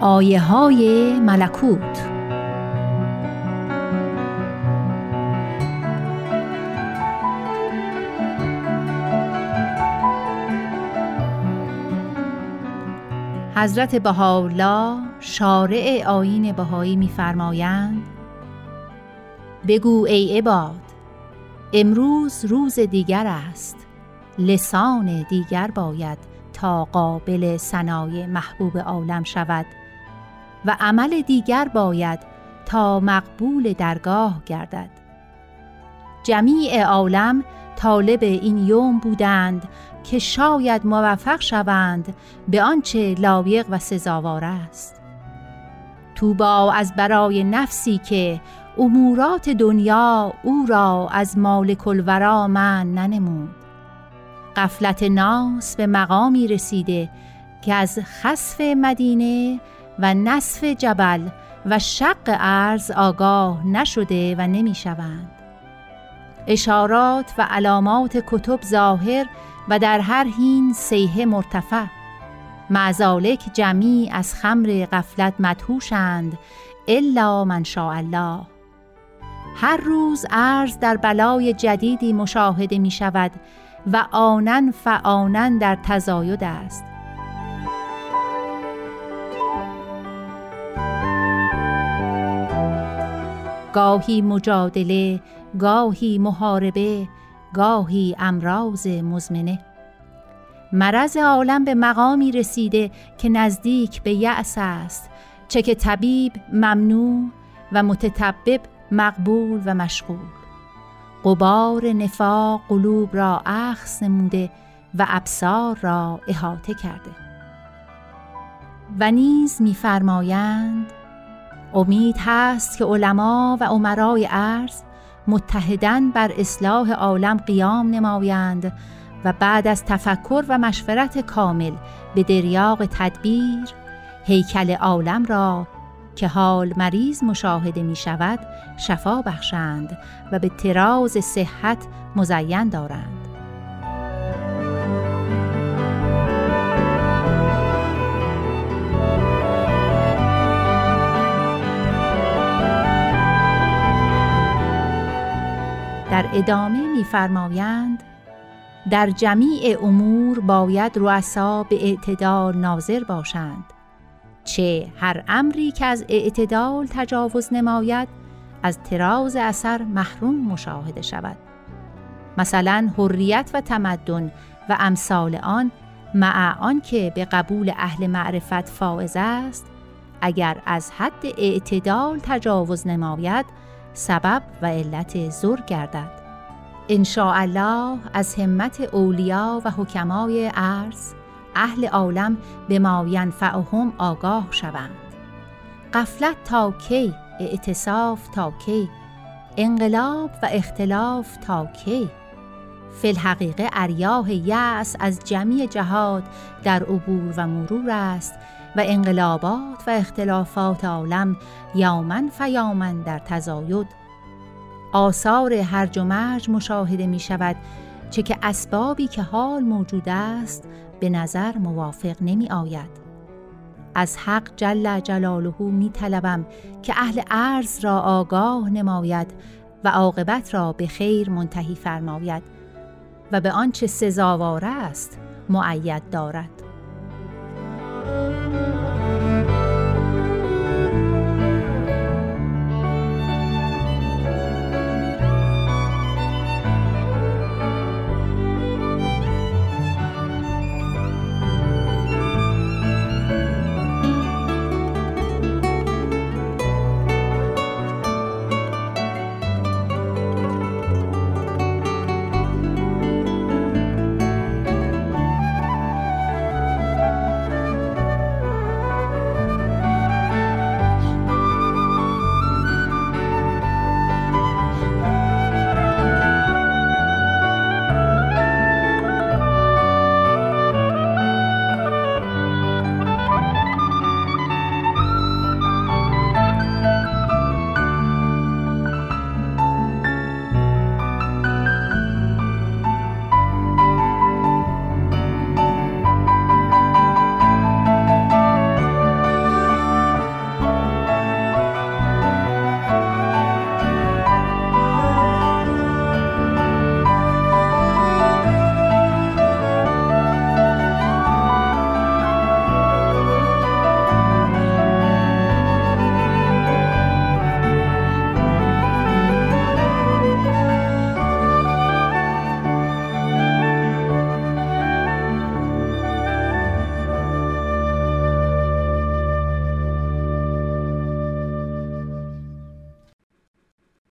آیه های ملکوت. حضرت بهاءالله شارع آیین بهایی میفرمایند بگو ای عباد امروز روز دیگر است. لسان دیگر باید تا قابل سنای محبوب عالم شود و عمل دیگر باید تا مقبول درگاه گردد. جمیع عالم طالب این یوم بودند که شاید موفق شوند به آنچه لایق و سزاوار است. توبا از برای نفسی که امورات دنیا او را از مالک الورا من ننمود. قفلت ناس به مقامی رسیده که از خصف مدینه و نصف جبل و شق ارز آگاه نشده و نمی شوند. اشارات و علامات کتب ظاهر و در هر هین سیه مرتفع معزالک جمعی از خمر غفلت مدهوشند الا من شاء الله هر روز ارز در بلای جدیدی مشاهده می شود و آنن فآنن در تزاید است. گاهی مجادله گاهی محاربه گاهی امراض مزمنه. مرض عالم به مقامی رسیده که نزدیک به یأس است چه که طبیب ممنوع و متطبب مقبول و مشغول. قبار نفاق قلوب را اخص نموده و ابصار را احاطه کرده. و نیز میفرمایند امید هست که علما و عمرای ارز متحدن بر اصلاح عالم قیام نمایند و بعد از تفکر و مشورت کامل به دریاق تدبیر هیکل عالم را که حال مریض مشاهده می شود شفا بخشند و به تراز صحت مزین دارند. در ادامه میفرمایند در جمیع امور باید رؤسا به اعتدال ناظر باشند. چه هر امری که از اعتدال تجاوز نماید از تراز اثر محروم مشاهده شود. مثلا حریت و تمدن و امثال آن مع آنکه به قبول اهل معرفت فائز است اگر از حد اعتدال تجاوز نماید سبب و علت زر گردد. ان الله از همت اولیا و حکمای عرض اهل عالم به ما ینفعهم آگاه شوند. قفلت تا کی؟ اعتصاف تا کی؟ انقلاب و اختلاف تا کی؟ فی الحقیقه اریاه یأس از جمعی جهاد در عبور و مرور است و انقلابات و اختلافات عالم یومن فیامن در تزاید. آثار هرج و مرج مشاهده می شود چه که اسبابی که حال موجود است به نظر موافق نمی آید. از حق جل جلاله می طلبم که اهل عرض را آگاه نماید و عاقبت را به خیر منتهی فرماید و به آنچه سزاوار است معید دارد.